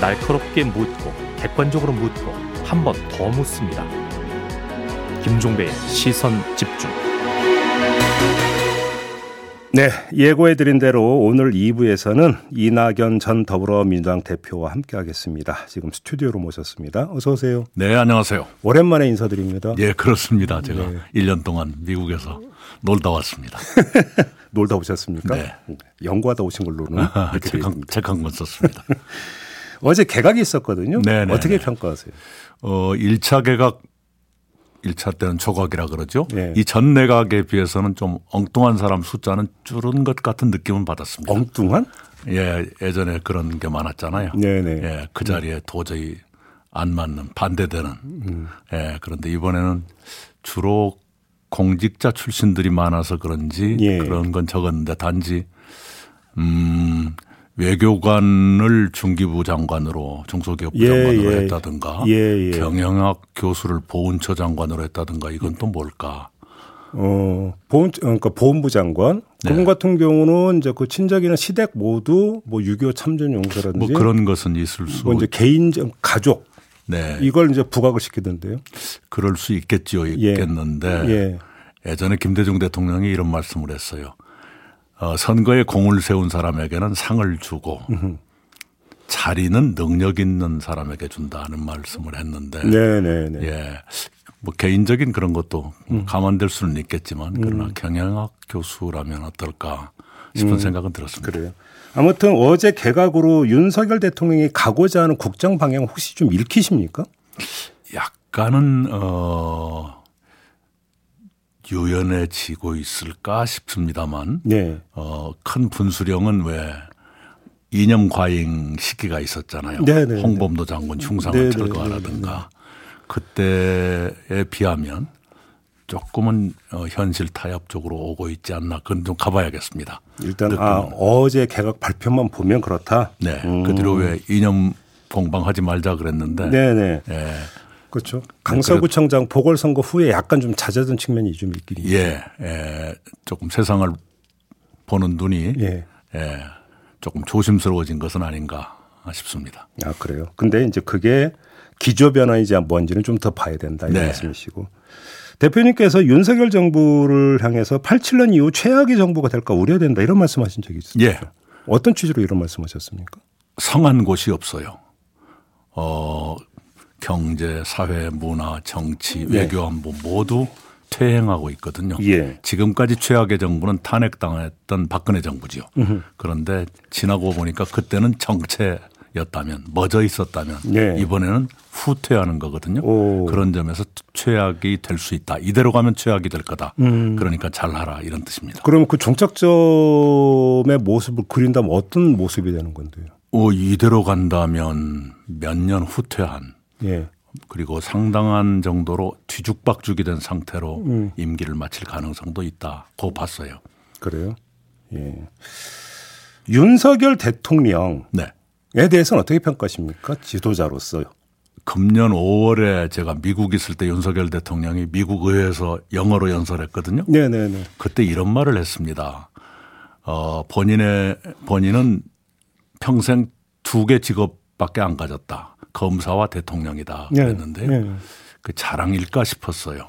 날카롭게 묻고 객관적으로 묻고 한 번 더 묻습니다. 김종배의 시선 집중. 네, 예고해드린 대로 오늘 2부에서는 이낙연 전 더불어민주당 대표와 함께하겠습니다. 지금 스튜디오로 모셨습니다. 어서 오세요. 네, 안녕하세요. 오랜만에 인사드립니다. 예, 그렇습니다. 제가 네. 1년 동안 미국에서 놀다 왔습니다. 놀다 오셨습니까? 네. 연구하다 오신 걸로는 책한 권 썼습니다. 어제 개각이 있었거든요. 네네. 어떻게 평가하세요? 어, 1차 개각 1차 때는 초각이라 그러죠. 네. 이전 내각에 비해서는 좀 엉뚱한 사람 숫자는 줄은 것 같은 느낌은 받았습니다. 엉뚱한? 예, 예전에 그런 게 많았잖아요. 네네. 예, 그 자리에 도저히 안 맞는 반대되는. 음. 예, 그런데 이번에는 주로 공직자 출신들이 많아서 그런지 예. 그런 건 적었는데 단지 음 외교관을 중기부 장관으로 중소기업부 예, 장관으로 예. 했다든가 예, 예, 경영학 교수를 보훈처 장관으로 했다든가 이건 또 뭘까? 어, 보훈, 그러니까 보훈부 장관. 네. 그분 같은 경우는 이제 그 친척이나 시댁 모두 뭐6.25 참전 용사라든지 뭐 그런 것은 있을 수. 뭐 이제 개인적 가족. 네. 이걸 이제 부각을 시키던데요. 그럴 수 있겠죠. 예. 있겠는데. 예. 전에 김대중 대통령이 이런 말씀을 했어요. 어, 선거에 공을 세운 사람에게는 상을 주고 자리는 능력 있는 사람에게 준다는 말씀을 했는데 네네네. 네, 네. 예. 뭐 개인적인 그런 것도 음. 감안될 수는 있겠지만 그러나 음. 경영학 교수라면 어떨까 싶은 음. 생각은 들었습니다. 그래요. 아무튼 어제 개각으로 윤석열 대통령이 가고자 하는 국정 방향 혹시 좀 읽히십니까? 약간은 어 유연해지고 있을까 싶습니다만 네. 어, 큰 분수령은 왜 이념 과잉 시기가 있었잖아요. 네네. 네, 네. 홍범도 장군 흉상을 네네. 네, 철거하라든가 그때에 비하면 조금은 어, 현실 타협 쪽으로 오고 있지 않나 그건 좀 가봐야겠습니다. 일단 아, 어제 개각 발표만 보면 그렇다. 네. 음. 그 뒤로 왜 이념 공방하지 말자 그랬는데. 네네. 예. 그렇죠. 강서구청장 보궐선거 후에 약간 좀 잦아든 측면이 좀 있긴 있죠. 예, 예, 조금 세상을 보는 눈이 예. 예, 조금 조심스러워진 것은 아닌가 싶습니다. 아 그래요. 근데 이제 그게 기조 변화이지 뭔지는 좀 더 봐야 된다 이 네. 말씀이시고 대표님께서 윤석열 정부를 향해서 87년 이후 최악의 정부가 될까 우려된다 이런 말씀하신 적이 있습니다. 예. 어떤 취지로 이런 말씀하셨습니까? 성한 곳이 없어요. 어 경제, 사회, 문화, 정치, 네. 외교 안보 모두 퇴행하고 있거든요. 예. 지금까지 최악의 정부는 탄핵당했던 박근혜 정부지요. 으흠. 그런데 지나고 보니까 그때는 정체였다면 멎어 있었다면 네. 이번에는 후퇴하는 거거든요. 오. 그런 점에서 최악이 될 수 있다. 이대로 가면 최악이 될 거다. 음. 그러니까 잘하라 이런 뜻입니다. 그럼 그 종착점의 모습을 그린다면 어떤 모습이 되는 건데요? 오, 이대로 간다면 몇 년 후퇴한 예. 그리고 상당한 정도로 뒤죽박죽이 된 상태로 음. 임기를 마칠 가능성도 있다고 봤어요. 그래요? 예. 윤석열 대통령에 네. 대해서는 어떻게 평가하십니까? 지도자로서. 금년 5월에 제가 미국 있을 때 윤석열 대통령이 미국 의회에서 영어로 연설했거든요. 네네네. 네, 네. 그때 이런 말을 했습니다. 어, 본인의, 본인은 평생 두 개 직업밖에 안 가졌다. 검사와 대통령이다 네. 그랬는데 네. 그 자랑일까 싶었어요.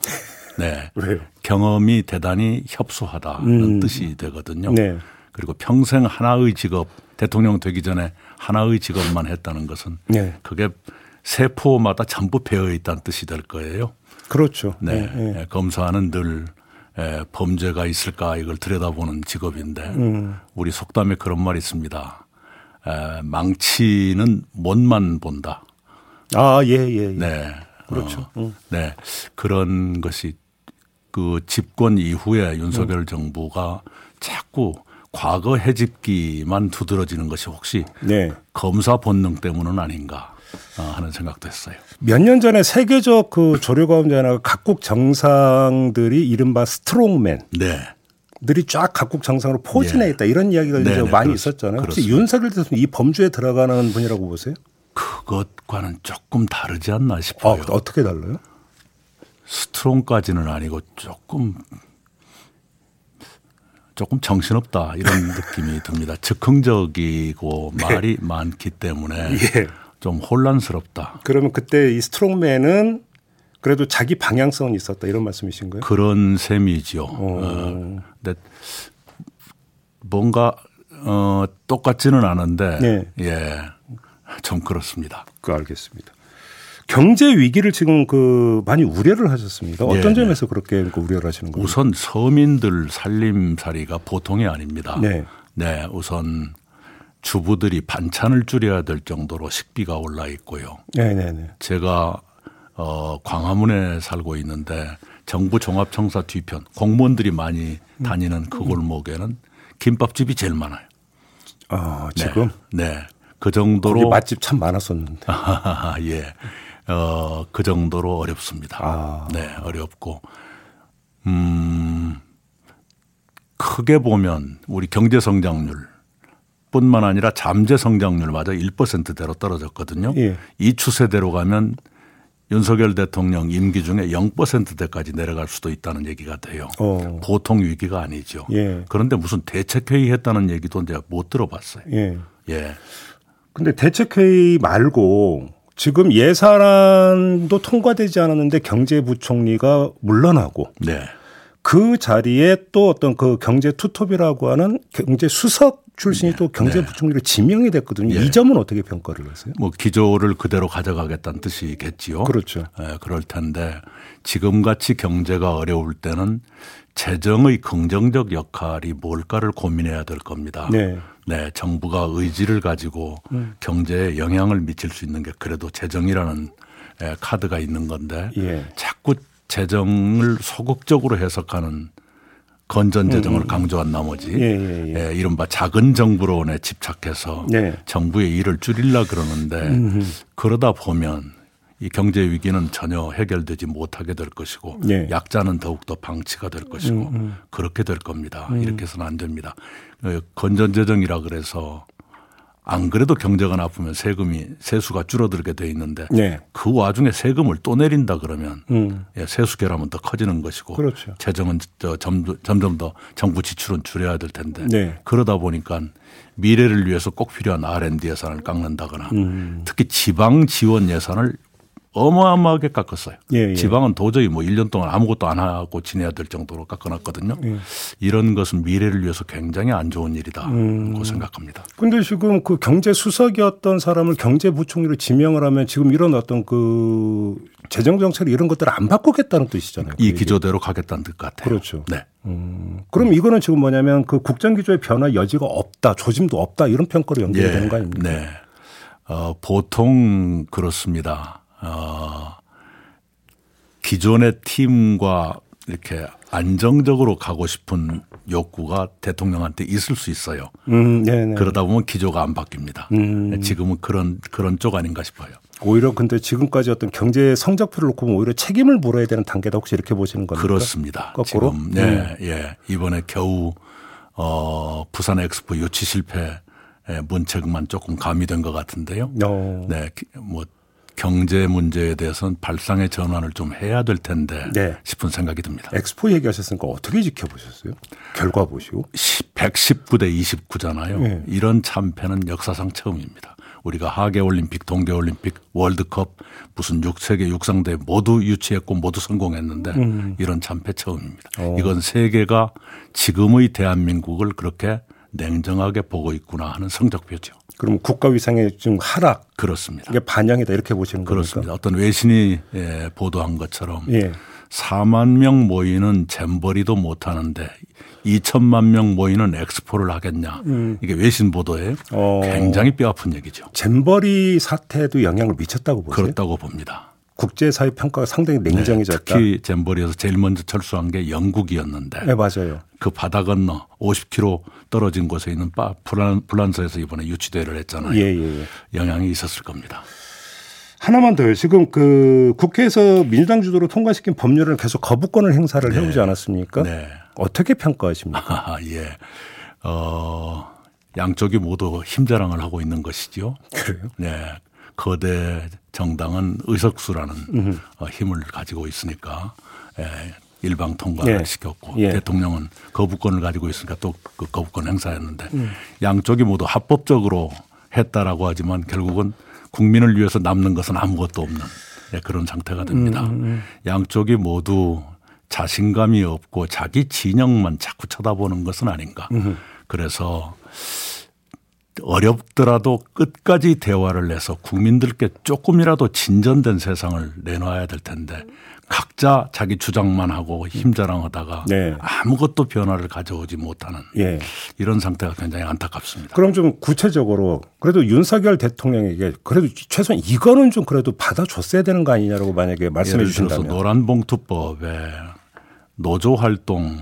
네. 왜요? 경험이 대단히 협소하다는 음. 뜻이 되거든요. 네. 그리고 평생 하나의 직업 대통령 되기 전에 하나의 직업만 했다는 것은 네. 그게 세포마다 전부 배어 있다는 뜻이 될 거예요. 그렇죠. 네. 네. 네. 검사는 늘 범죄가 있을까 이걸 들여다보는 직업인데 음. 우리 속담에 그런 말이 있습니다. 망치는 못만 본다. 아, 예, 예. 예. 네. 그렇죠. 어, 네. 그런 것이 그 집권 이후에 윤석열 음. 정부가 자꾸 과거 해집기만 두드러지는 것이 혹시 네. 검사 본능 때문은 아닌가 어, 하는 생각도 했어요. 몇 년 전에 세계적 그 조류 가운데 각국 정상들이 이른바 스트롱맨. 네. 들이 쫙 각국 정상으로 포진해 네. 있다 이런 이야기가 네, 네, 많이 그렇, 있었잖아요. 혹시 그렇습니다. 윤석열 대통령 이 범주에 들어가는 분이라고 보세요? 그것과는 조금 다르지 않나 싶어요. 아, 어떻게 달라요? 스트롱까지는 아니고 조금 조금 정신없다 이런 느낌이 듭니다. 즉흥적이고 네. 말이 많기 때문에 예. 좀 혼란스럽다. 그러면 그때 이 스트롱맨은 그래도 자기 방향성은 있었다 이런 말씀이신 거예요? 그런 셈이죠. 어. 어, 근데 뭔가 어, 똑같지는 않은데 네. 예, 좀 그렇습니다. 그 알겠습니다. 경제 위기를 지금 그 많이 우려를 하셨습니다. 어떤 네. 점에서 그렇게 그 우려를 하시는 거예요? 우선 서민들 살림살이가 보통이 아닙니다. 네. 네, 우선 주부들이 반찬을 줄여야 될 정도로 식비가 올라 있고요. 네, 네, 네. 제가 어 광화문에 살고 있는데 정부 종합청사 뒤편 공무원들이 많이 다니는 그 골목에는 김밥집이 제일 많아요. 아, 지금? 네. 네. 그 정도로 맛집 참 많았었는데. 예. 어, 그 정도로 어렵습니다. 아. 네, 어렵고, 음, 크게 보면 우리 경제 성장률 뿐만 아니라 잠재 성장률마저 1%대로 떨어졌거든요. 예. 이 추세대로 가면 윤석열 대통령 임기 중에 0%대까지 내려갈 수도 있다는 얘기가 돼요. 어. 보통 위기가 아니죠. 예. 그런데 무슨 대책회의 했다는 얘기도 이제 못 들어봤어요. 예. 예. 근데 대책회의 말고 지금 예산도 통과되지 않았는데 경제부총리가 물러나고 네. 그 자리에 또 어떤 그 경제 투톱이라고 하는 경제 수석 출신이 네. 또 경제부총리로 네. 지명이 됐거든요. 네. 이 점은 어떻게 평가를 하세요? 뭐 기조를 그대로 가져가겠다는 뜻이겠지요. 그렇죠. 네, 그럴 텐데 지금같이 경제가 어려울 때는 재정의 긍정적 역할이 뭘까를 고민해야 될 겁니다. 네. 네, 정부가 의지를 가지고 음. 경제에 영향을 미칠 수 있는 게 그래도 재정이라는 예, 카드가 있는 건데 예. 자꾸 재정을 소극적으로 해석하는 건전 재정을 음. 음. 강조한 나머지 예, 예, 예. 예, 이른바 작은 정부론에 집착해서 네. 정부의 일을 줄이려 그러는데 음. 그러다 보면 이 경제 위기는 전혀 해결되지 못하게 될 것이고 네. 약자는 더욱더 방치가 될 것이고 음, 음. 그렇게 될 겁니다. 음. 이렇게 해서는 안 됩니다. 어, 건전재정이라 그래서 안 그래도 경제가 나쁘면 세금이 세수가 줄어들게 돼 있는데 네. 그 와중에 세금을 또 내린다 그러면 음. 예, 세수 결함은 더 커지는 것이고 그렇죠. 재정은 점, 점점 더 정부 지출은 줄여야 될 텐데 네. 그러다 보니까 미래를 위해서 꼭 필요한 R&D 예산을 깎는다거나 음. 특히 지방 지원 예산을 어마어마하게 깎았어요. 예, 예. 지방은 도저히 뭐 1년 동안 아무것도 안 하고 지내야 될 정도로 깎아놨거든요. 예. 이런 것은 미래를 위해서 굉장히 안 좋은 일이다고 음. 생각합니다. 근데 지금 그 경제 수석이었던 사람을 경제부총리로 지명을 하면 지금 이런 어떤 그 재정 정책 이런 것들을 안 바꾸겠다는 뜻이잖아요. 이 기조대로 가겠다는 뜻 같아요. 그렇죠. 네. 음. 그럼 이거는 지금 뭐냐면 그 국정 기조의 변화 여지가 없다, 조짐도 없다 이런 평가로 연결되는 예. 거 아닙니까? 네. 어, 보통 그렇습니다. 어, 기존의 팀과 이렇게 안정적으로 가고 싶은 욕구가 대통령한테 있을 수 있어요. 음, 그러다 보면 기조가 안 바뀝니다. 음. 지금은 그런 그런 쪽 아닌가 싶어요. 오히려 근데 지금까지 어떤 경제 성적표를 놓고 보면 오히려 책임을 물어야 되는 단계다 혹시 이렇게 보시는 겁니까? 그렇습니다. 거꾸로? 지금 네, 음. 예. 이번에 겨우 어 부산 엑스포 유치 실패 문책만 조금 가미된 것 같은데요. 어. 네, 뭐 경제 문제에 대해서는 발상의 전환을 좀 해야 될 텐데 네. 싶은 생각이 듭니다. 엑스포 얘기하셨으니까 어떻게 지켜보셨어요? 결과 보시고. 119대 29잖아요. 네. 이런 참패는 역사상 처음입니다. 우리가 하계올림픽, 동계올림픽, 월드컵 무슨 6세계 육상대 모두 유치했고 모두 성공했는데 음. 이런 참패 처음입니다. 어. 이건 세계가 지금의 대한민국을 그렇게 냉정하게 보고 있구나 하는 성적표죠. 그럼 국가 위상의 좀 하락 그렇습니다. 이게 반영이다 이렇게 보시는 거죠. 그렇습니다. 어떤 외신이 예, 보도한 것처럼 예. 4만 명 모이는 잼버리도 못 하는데 2천만 명 모이는 엑스포를 하겠냐. 음. 이게 외신 보도에 어. 굉장히 뼈아픈 얘기죠. 잼버리 사태도 영향을 미쳤다고 보세요? 그렇다고 봅니다. 국제사회 평가가 상당히 냉정해졌다. 네, 특히 잼버리에서 제일 먼저 철수한 게 영국이었는데. 네, 맞아요. 그 바다 건너 50km 떨어진 곳에 있는 바, 프란, 프란스에서 이번에 유치대회를 했잖아요. 예, 예, 예. 영향이 있었을 겁니다. 하나만 더요. 지금 그 국회에서 민주당 주도로 통과시킨 법률을 계속 거부권을 행사를 네. 해오지 않았습니까? 네. 어떻게 평가하십니까? 아, 예. 어, 양쪽이 모두 힘자랑을 하고 있는 것이죠. 그래요? 네. 거대 정당은 의석수라는 음. 힘을 가지고 있으니까 예, 일방 통과를 예. 시켰고 예. 대통령은 거부권을 가지고 있으니까 또 그 거부권 행사였는데 음. 양쪽이 모두 합법적으로 했다라고 하지만 결국은 국민을 위해서 남는 것은 아무것도 없는 네, 그런 상태가 됩니다. 음, 음, 음. 양쪽이 모두 자신감이 없고 자기 진영만 자꾸 쳐다보는 것은 아닌가. 음. 그래서 어렵더라도 끝까지 대화를 내서 국민들께 조금이라도 진전된 세상을 내놔야 될 텐데 각자 자기 주장만 하고 힘자랑하다가 네. 아무것도 변화를 가져오지 못하는 예. 이런 상태가 굉장히 안타깝습니다. 그럼 좀 구체적으로 그래도 윤석열 대통령에게 그래도 최소한 이거는 좀 그래도 받아줬어야 되는 거 아니냐라고 만약에 말씀해 주신다면 노란봉투법에 노조 활동에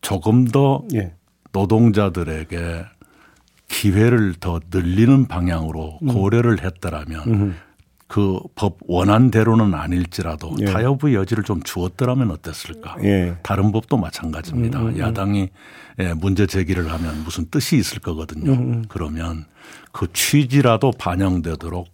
조금 더 예. 노동자들에게 기회를 더 늘리는 방향으로 음. 고려를 했더라면 음. 그법 원안대로는 아닐지라도 예. 타협의 여지를 좀 주었더라면 어땠을까. 예. 다른 법도 마찬가지입니다. 음, 음, 음. 야당이 예, 문제 제기를 하면 무슨 뜻이 있을 거거든요. 음, 음. 그러면 그 취지라도 반영되도록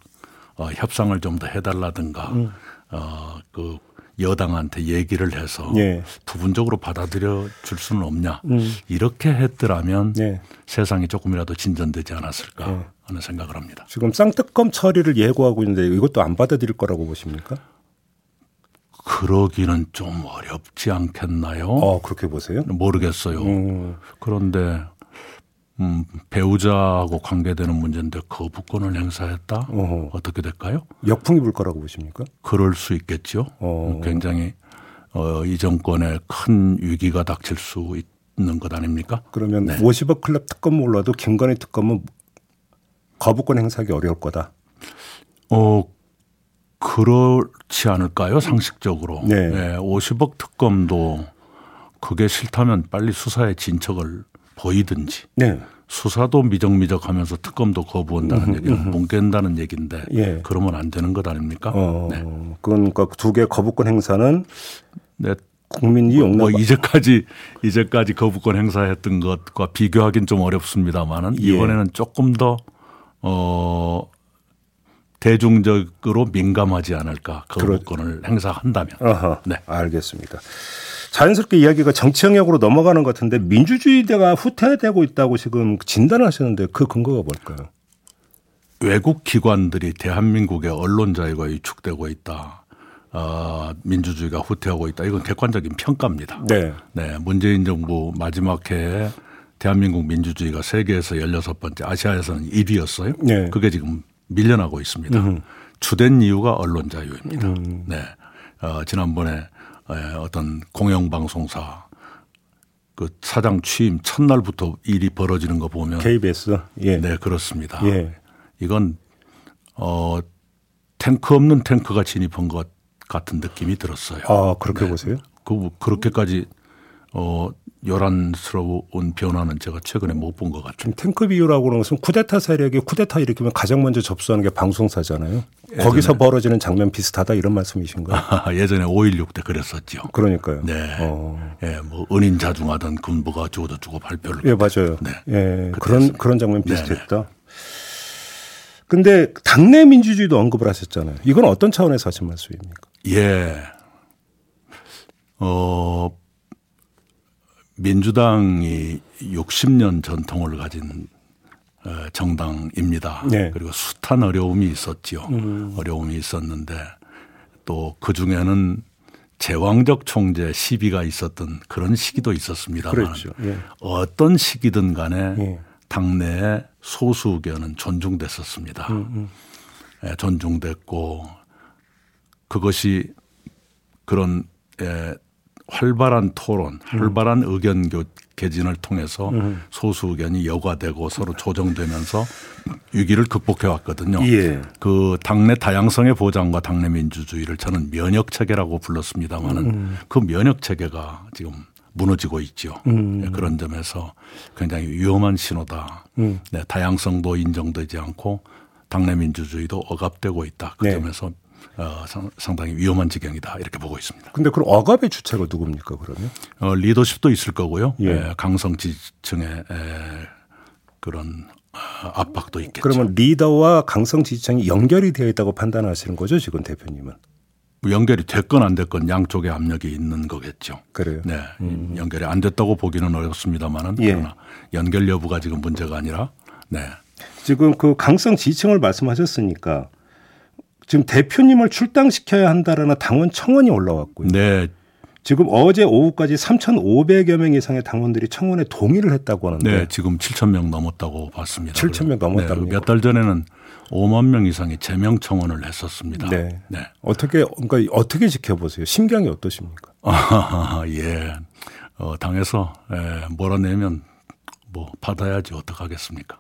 어, 협상을 좀 더 해달라든가 음. 어, 그 여당한테 얘기를 해서 예. 부분적으로 받아들여 줄 수는 없냐 음. 이렇게 했더라면 예. 세상이 조금이라도 진전되지 않았을까 예. 하는 생각을 합니다. 지금 쌍특검 처리를 예고하고 있는데 이것도 안 받아들일 거라고 보십니까? 그러기는 좀 어렵지 않겠나요? 어, 그렇게 보세요? 모르겠어요. 음. 그런데 음, 배우자하고 관계되는 문제인데 거부권을 행사했다? 어허. 어떻게 될까요? 역풍이 불 거라고 보십니까? 그럴 수 있겠죠. 어. 굉장히 어, 이 정권에 큰 위기가 닥칠 수 있는 것 아닙니까? 그러면 네. 50억 클럽 특검 몰라도 김건희 특검은 거부권 행사하기 어려울 거다. 어, 그렇지 않을까요? 상식적으로. 네. 네 50억 특검도 그게 싫다면 빨리 수사에 진척을 보이든지 네. 수사도 미적미적하면서 특검도 거부한다는 음, 얘기는 음. 뭉갠다는 얘기인데 예. 그러면 안 되는 것 아닙니까? 어, 네. 그건 그러니까 두 개 거부권 행사는 네. 국민이 용납. 뭐 이제까지 이제까지 거부권 행사했던 것과 비교하기는 좀 어렵습니다만은 예. 이번에는 조금 더 어. 대중적으로 민감하지 않을까 거부권을 그렇... 행사한다면. 어허, 네, 알겠습니다. 자연스럽게 이야기가 정치 영역으로 넘어가는 것 같은데 민주주의가 후퇴되고 있다고 지금 진단하시는데 그 근거가 뭘까요? 외국 기관들이 대한민국의 언론 자유가 위축되고 있다. 어, 민주주의가 후퇴하고 있다. 이건 객관적인 평가입니다. 네. 네. 문재인 정부 마지막 해에 대한민국 민주주의가 세계에서 16번째, 아시아에서는 1위였어요. 네. 그게 지금 밀려나고 있습니다. 음. 주된 이유가 언론 자유입니다. 음. 네. 어, 지난번에 예, 어떤 공영방송사 그 사장 취임 첫날부터 일이 벌어지는 거 보면 KBS 예. 네 그렇습니다. 예. 이건 어 탱크 없는 탱크가 진입한 것 같은 느낌이 들었어요. 아 그렇게 네. 보세요? 그 그렇게까지 어 요란스러운 변화는 제가 최근에 못 본 것 같아요. 탱크 비유라고 하는 것은 쿠데타 세력이 쿠데타 일으키면 가장 먼저 접수하는 게 방송사잖아요. 거기서 벌어지는 장면 비슷하다 이런 말씀이신가요? 예전에 5.16 때 그랬었죠. 그러니까요. 네. 어. 예, 뭐 은인 자중하던 군부가 주어도 주고 발표를. 예, 맞아요. 네. 예, 그런 그런 장면 비슷했다. 네네. 근데 당내 민주주의도 언급을 하셨잖아요. 이건 어떤 차원에서 하신 말씀입니까? 예. 어, 민주당이 60년 전통을 가진 어, 정당입니다. 네. 그리고 숱한 어려움이 있었지요. 음. 어려움이 있었는데 또 그 중에는 제왕적 총재 시비가 있었던 그런 시기도 있었습니다만 그렇죠. 예. 어떤 시기든 간에 예. 당내의 소수 의견은 존중됐었습니다. 음, 음. 예, 존중됐고 그것이 그런 예, 활발한 토론, 활발한 음. 의견 개진을 통해서 음. 소수 의견이 여과되고 서로 조정되면서 위기를 극복해 왔거든요. 예. 그 당내 다양성의 보장과 당내 민주주의를 저는 면역 체계라고 불렀습니다마는 음. 그 면역 체계가 지금 무너지고 있죠. 음. 네, 그런 점에서 굉장히 위험한 신호다. 음. 네, 다양성도 인정되지 않고 당내 민주주의도 억압되고 있다. 그 네. 점에서 어, 상당히 위험한 지경이다 이렇게 보고 있습니다. 근데 그럼 억압의 주체가 누굽니까 그러면? 어, 리더십도 있을 거고요. 예. 에, 강성 지지층의 에, 그런 어, 압박도 있겠죠. 그러면 리더와 강성 지지층이 연결이 되어 있다고 판단하시는 거죠 지금 대표님은? 뭐 연결이 됐건 안 됐건 양쪽에 압력이 있는 거겠죠. 그래요. 네. 음. 연결이 안 됐다고 보기는 어렵습니다만은 예. 그러나 연결 여부가 지금 문제가 아니라 네. 지금 그 강성 지층을 말씀하셨으니까 지금 대표님을 출당시켜야 한다라는 당원 청원이 올라왔고요. 네. 지금 어제 오후까지 3,500여 명 이상의 당원들이 청원에 동의를 했다고 하는데. 네, 지금 7천 명 넘었다고 봤습니다. 7천 명 넘었다고. 네, 몇달 전에는 5만 명 이상이 제명 청원을 했었습니다. 네. 네. 어떻게 그러니까 어떻게 지켜보세요? 심경이 어떠십니까? 아, 예. 어, 당에서 예, 몰아내면 뭐 받아야지 어떡하겠습니까?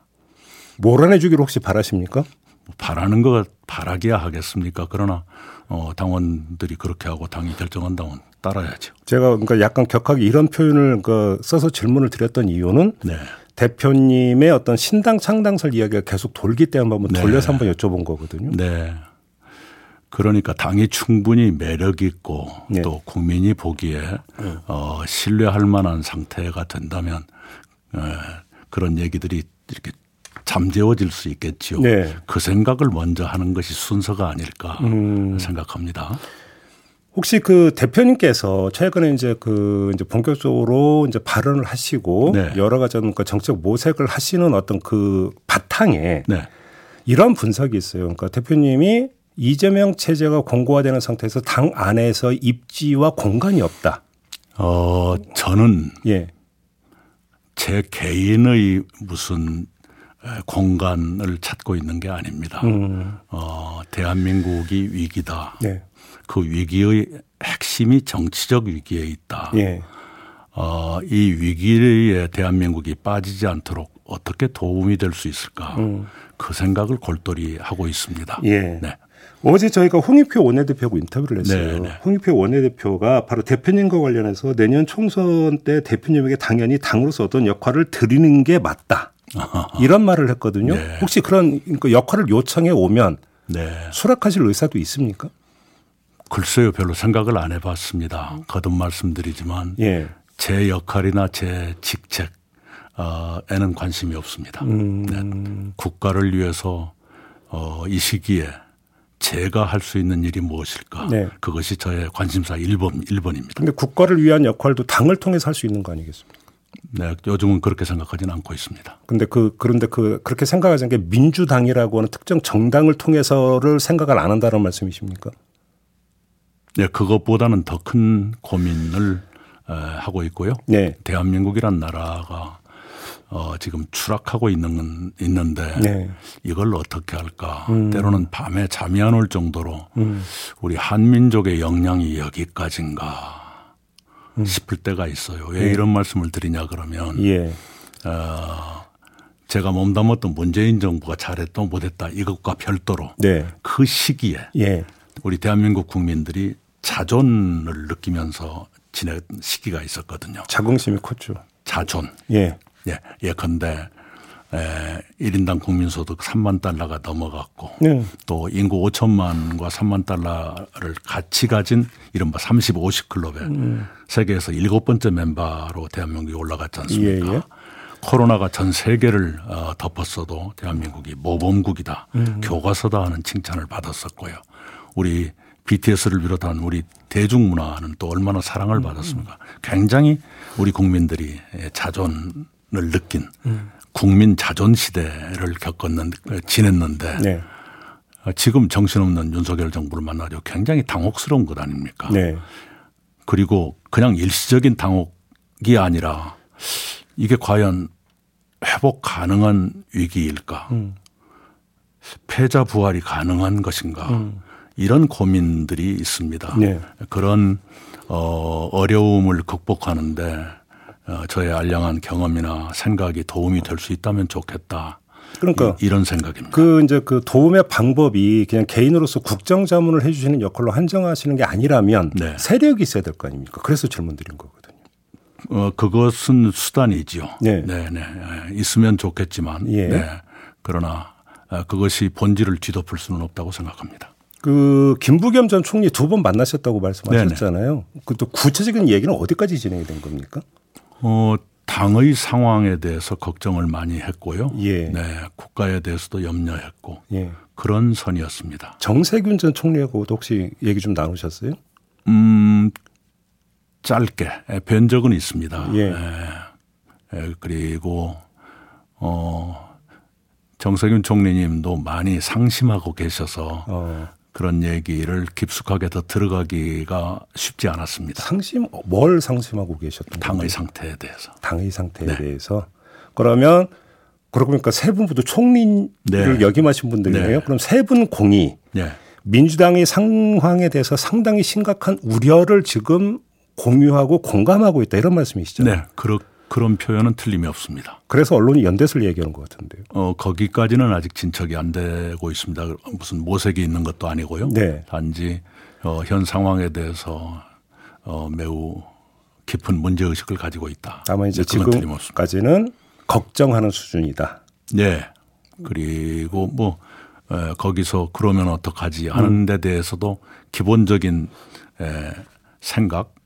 몰아내 주기를 혹시 바라십니까? 뭐 바라는 거 바라기야 하겠습니까? 그러나 어, 당원들이 그렇게 하고 당이 결정한다면 따라야죠. 제가 그러니까 약간 격하게 이런 표현을 그 써서 질문을 드렸던 이유는 네. 대표님의 어떤 신당 창당설 이야기가 계속 돌기 때문에 한번 네. 돌려서 한번 여쭤본 거거든요. 네. 그러니까 당이 충분히 매력 있고 네. 또 국민이 보기에 네. 어, 신뢰할 만한 상태가 된다면 에, 그런 얘기들이 이렇게 잠재워질 수 있겠지요. 네. 그 생각을 먼저 하는 것이 순서가 아닐까 음. 생각합니다. 혹시 그 대표님께서 최근에 이제 그 이제 본격적으로 이제 발언을 하시고 네. 여러 가지 그 정책 모색을 하시는 어떤 그 바탕에 네. 이런 분석이 있어요. 그러니까 대표님이 이재명 체제가 공고화되는 상태에서 당 안에서 입지와 공간이 없다. 어, 저는 예. 제 개인의 무슨 공간을 찾고 있는 게 아닙니다. 음. 어, 대한민국이 위기다. 네. 그 위기의 핵심이 정치적 위기에 있다. 예. 어, 이 위기에 대한민국이 빠지지 않도록 어떻게 도움이 될 수 있을까 음. 그 생각을 골똘히 하고 있습니다. 예. 네. 어제 저희가 홍익표 원내대표하고 인터뷰를 했어요. 네네. 네. 홍익표 원내대표가 바로 대표님과 관련해서 내년 총선 때 대표님에게 당연히 당으로서 어떤 역할을 드리는 게 맞다. 이런 말을 했거든요. 네. 혹시 그런 그 역할을 요청해 오면 네. 수락하실 의사도 있습니까? 글쎄요, 별로 생각을 안 해봤습니다. 거듭 말씀드리지만 예. 제 역할이나 제 직책 에는 관심이 없습니다. 음. 네. 국가를 위해서 어, 이 시기에 제가 할 수 있는 일이 무엇일까? 네. 그것이 저의 관심사 1번, 1번입니다. 근데 국가를 위한 역할도 당을 통해서 할 수 있는 거 아니겠습니까? 네, 요즘은 그렇게 생각하지는 않고 있습니다. 근데 그 그런데 그 그렇게 생각하는 게 민주당이라고 하는 특정 정당을 통해서를 생각을 안 한다는 말씀이십니까? 네, 그것보다는 더 큰 고민을 하고 있고요. 네. 대한민국이란 나라가 어, 지금 추락하고 있는 있는데 네. 이걸 어떻게 할까? 음. 때로는 밤에 잠이 안 올 정도로 음. 우리 한민족의 역량이 여기까지인가 음. 싶을 때가 있어요. 왜 네. 이런 말씀을 드리냐 그러면 예. 어, 제가 몸담았던 문재인 정부가 잘했다 못했다 이것과 별도로 네. 그 시기에 예. 우리 대한민국 국민들이 자존을 느끼면서 지낸 시기가 있었거든요. 자긍심이 컸죠. 자존. 예. 예. 예컨대 에, 1인당 국민소득 3만 달러가 넘어갔고 네. 또 인구 5천만과 3만 달러를 같이 가진 이른바 30, 50 클럽에 음. 세계에서 일곱 번째 멤버로 대한민국이 올라갔지 않습니까? 예, 예. 코로나가 전 세계를 어, 덮었어도 대한민국이 모범국이다, 음. 교과서다 하는 칭찬을 받았었고요. 우리 BTS를 비롯한 우리 대중문화는 또 얼마나 사랑을 음. 받았습니까? 굉장히 우리 국민들이 자존을 느낀 음. 국민 자존 시대를 겪었는 지냈는데 네. 지금 정신없는 윤석열 정부를 만나죠. 굉장히 당혹스러운 것 아닙니까? 네. 그리고 그냥 일시적인 당혹이 아니라 이게 과연 회복 가능한 위기일까? 음. 패자 부활이 가능한 것인가? 음. 이런 고민들이 있습니다. 네. 그런 어, 어려움을 극복하는데 어, 저의 알량한 경험이나 생각이 도움이 될 수 있다면 좋겠다. 그러니까 이, 런 생각입니다. 그 이제 그 도움의 방법이 그냥 개인으로서 국정 자문을 해주시는 역할로 한정하시는 게 아니라면 네. 세력이 있어야 될 거 아닙니까? 그래서 질문 드린 거거든요. 어 그것은 수단이지요. 네, 네, 네. 있으면 좋겠지만, 예. 네. 그러나 어, 그것이 본질을 뒤덮을 수는 없다고 생각합니다. 그 김부겸 전 총리 두 번 만나셨다고 말씀하셨잖아요. 그 또 구체적인 얘기는 어디까지 진행이 된 겁니까? 어 당의 상황에 대해서 걱정을 많이 했고요. 예. 네, 국가에 대해서도 염려했고 예. 그런 선이었습니다. 정세균 전 총리하고도 혹시 얘기 좀 나누셨어요? 음, 짧게 뵌 적은 있습니다. 예. 예. 그리고 어 정세균 총리님도 많이 상심하고 계셔서 어. 그런 얘기를 깊숙하게 더 들어가기가 쉽지 않았습니다. 상심 뭘 상심하고 계셨던 당의? 상태에 대해서. 당의 상태에 네. 대해서. 그러면 그러고 보니까 세 분 모두 총리를 네. 역임하신 분들이네요. 네. 그럼 세 분 공이 네. 민주당의 상황에 대해서 상당히 심각한 우려를 지금 공유하고 공감하고 있다 이런 말씀이시죠? 네, 그렇 그런 표현은 틀림이 없습니다. 그래서 언론이 연대설 얘기하는 것 같은데요. 어, 거기까지는 아직 진척이 안 되고 있습니다. 무슨 모색이 있는 것도 아니고요. 네. 단지 어, 현 상황에 대해서 어, 매우 깊은 문제 의식을 가지고 있다. 다만 이제 지금까지는 걱정하는 수준이다. 네. 그리고 뭐 에, 거기서 그러면 어떡하지 하는 데 대해서도 기본적인 에, 생각 을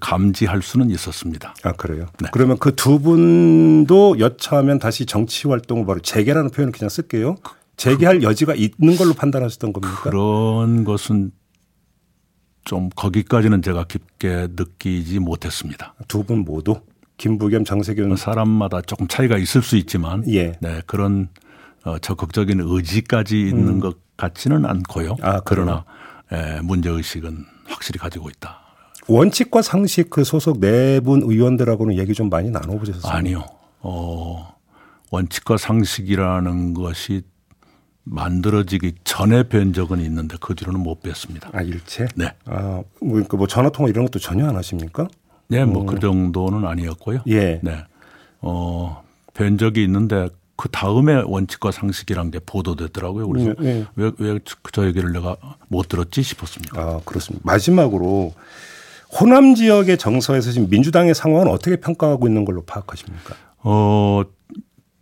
감지할 수는 있었습니다. 아 그래요? 네. 그러면 그 두 분도 여차하면 다시 정치 활동을 바로 재개라는 표현을 그냥 쓸게요. 재개할 그, 여지가 있는 걸로 판단하셨던 겁니까? 그런 것은 좀 거기까지는 제가 깊게 느끼지 못했습니다. 두 분 모두 김부겸, 정세균 뭐 사람마다 조금 차이가 있을 수 있지만 예. 네, 그런 어, 적극적인 의지까지 있는 음. 것 같지는 않고요. 아, 그러나 예, 문제 의식은 확실히 가지고 있다. 원칙과 상식 그 소속 네분 의원들하고는 얘기 좀 많이 나눠보셨어요? 아니요. 어, 원칙과 상식이라는 것이 만들어지기 전에 뵌 적은 있는데 그 뒤로는 못 뵀습니다. 아 일체? 네. 아 그러니까 뭐 전화 통화 이런 것도 전혀 안 하십니까? 네, 뭐그 어. 정도는 아니었고요. 예. 네. 어, 뵌 적이 있는데 그 다음에 원칙과 상식이란 게 보도됐더라고요. 그래서 네, 네. 왜, 왜 저 얘기를 내가 못 들었지 싶었습니다. 아, 그렇습니다. 마지막으로 호남 지역의 정서에서 지금 민주당의 상황은 어떻게 평가하고 있는 걸로 파악하십니까? 어,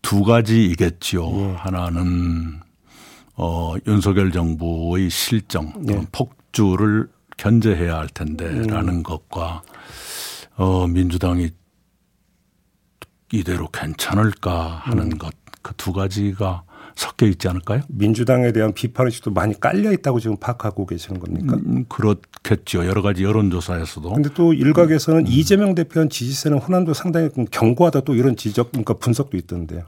두 가지이겠지요. 예. 하나는 어, 윤석열 정부의 실정, 예. 폭주를 견제해야 할 텐데라는 음. 것과 어, 민주당이 이대로 괜찮을까 하는 음. 것, 그 두 가지가 섞여 있지 않을까요? 민주당에 대한 비판 의식도 많이 깔려 있다고 지금 파악하고 계시는 겁니까? 음, 그렇겠죠. 여러 가지 여론조사에서도. 그런데 또 일각에서는 음. 이재명 대표한 지지세는 호남도 상당히 견고하다 또 이런 지적, 그러니까 분석도 있던데요.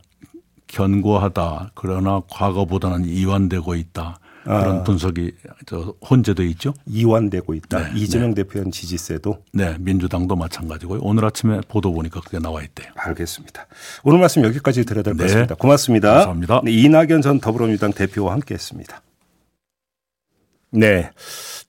견고하다. 그러나 과거보다는 이완되고 있다. 그런 아. 분석이 저 혼재돼 있죠. 이완되고 있다. 네, 이재명 네. 대표의 지지세도. 네, 민주당도 마찬가지고요. 오늘 아침에 보도 보니까 그게 나와 있대요. 알겠습니다. 오늘 말씀 여기까지 드려야 될것 네. 같습니다. 고맙습니다. 감사합니다. 네, 이낙연 전 더불어민주당 대표와 함께했습니다. 네.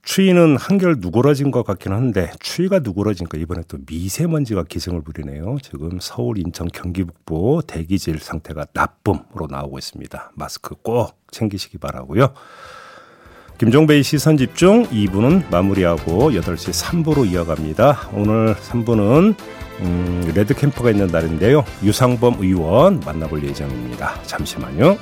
추위는 한결 누그러진 것 같긴 한데 추위가 누그러지니까 이번에 또 미세먼지가 기승을 부리네요. 지금 서울, 인천, 경기 북부 대기질 상태가 나쁨으로 나오고 있습니다. 마스크 꼭 챙기시기 바라고요. 김종배의 시선 집중 2부는 마무리하고 8시 3부로 이어갑니다. 오늘 3부는 음, 레드 캠프가 있는 날인데요. 유상범 의원 만나볼 예정입니다. 잠시만요.